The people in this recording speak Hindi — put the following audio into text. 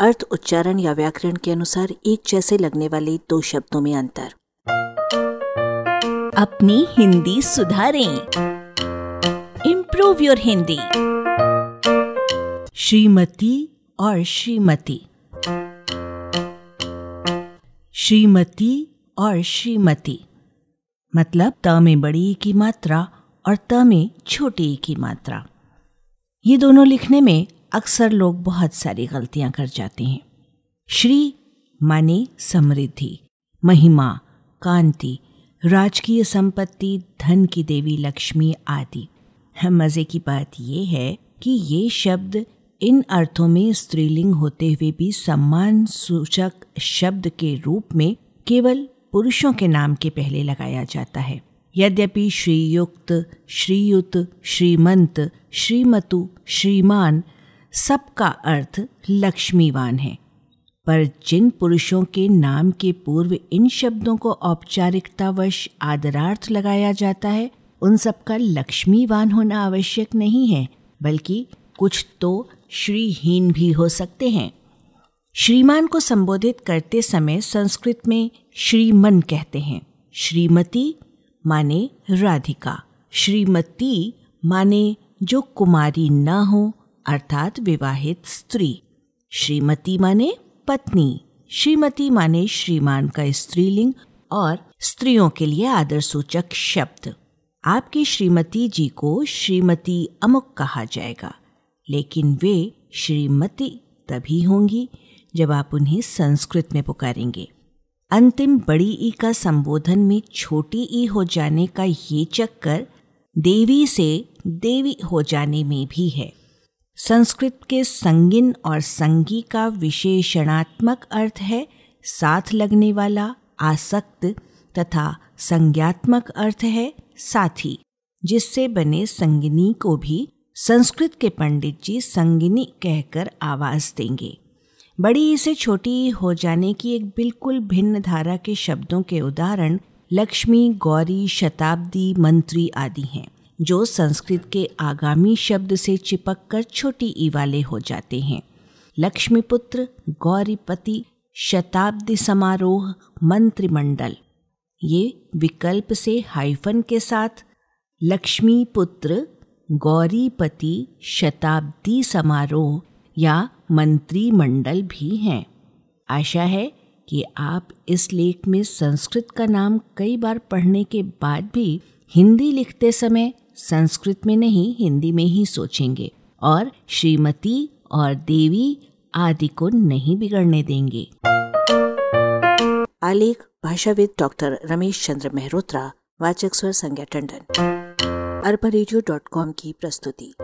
अर्थ, उच्चारण या व्याकरण के अनुसार एक जैसे लगने वाले दो शब्दों में अंतर। अपनी हिंदी सुधारें। इम्प्रूव योर हिंदी श्रीमती और श्रीमती। श्रीमती और श्रीमती। मतलब त में बड़ी की मात्रा और त में छोटी की मात्रा। ये दोनों लिखने में अक्सर लोग बहुत सारी गलतियाँ कर जाते हैं। श्री माने समृद्धि, महिमा, कांति, राजकीय संपत्ति, धन की देवी लक्ष्मी आदि। मज़े की बात यह है कि ये शब्द इन अर्थों में स्त्रीलिंग होते हुए भी सम्मान सूचक शब्द के रूप में केवल पुरुषों के नाम के पहले लगाया जाता है। यद्यपि श्रीयुक्त, श्रीयुत, श्रीमंत, श्रीमतु, श्रीमान सबका अर्थ लक्ष्मीवान है। पर जिन पुरुषों के नाम के पूर्व इन शब्दों को औपचारिकतावश आदरार्थ लगाया जाता है, उन सबका लक्ष्मीवान होना आवश्यक नहीं है, बल्कि कुछ तो श्रीहीन भी हो सकते हैं। श्रीमान को संबोधित करते समय संस्कृत में श्रीमन कहते हैं। श्रीमती माने राधिका, श्रीमती माने जो कुमारी न हो। अर्थात विवाहित स्त्री। श्रीमती माने पत्नी। श्रीमती माने श्रीमान का स्त्रीलिंग और स्त्रियों के लिए आदर सूचक शब्द। आपकी श्रीमती जी को श्रीमती अमुक कहा जाएगा, लेकिन वे श्रीमती तभी होंगी जब आप उन्हें संस्कृत में पुकारेंगे। अंतिम बड़ी ई का संबोधन में छोटी ई हो जाने का ये चक्कर देवी से देवी हो जाने में भी है। संस्कृत के संगिन और संगी का विशेषणात्मक अर्थ है साथ लगने वाला, आसक्त तथा संज्ञात्मक अर्थ है साथी, जिससे बने संगिनी को भी संस्कृत के पंडित जी संगिनी कहकर आवाज़ देंगे। बड़ी से छोटी हो जाने की एक बिल्कुल भिन्न धारा के शब्दों के उदाहरण लक्ष्मी, गौरी, शताब्दी, मंत्री आदि हैं। जो संस्कृत के आगामी शब्द से चिपक कर छोटी ई वाले हो जाते हैं। लक्ष्मीपुत्र, गौरीपति, शताब्दी समारोह, मंत्रिमंडल। ये विकल्प से हाइफन के साथ लक्ष्मीपुत्र, गौरीपति, शताब्दी समारोह या मंत्रिमंडल भी हैं। आशा है कि आप इस लेख में संस्कृत का नाम कई बार पढ़ने के बाद भी हिंदी लिखते समय संस्कृत में नहीं, हिंदी में ही सोचेंगे और श्रीमती और देवी आदि को नहीं बिगड़ने देंगे। आलेख, भाषाविद डॉक्टर रमेश चंद्र मेहरोत्रा, वाचक स्वर संज्ञा टंडन। अरबा की प्रस्तुति।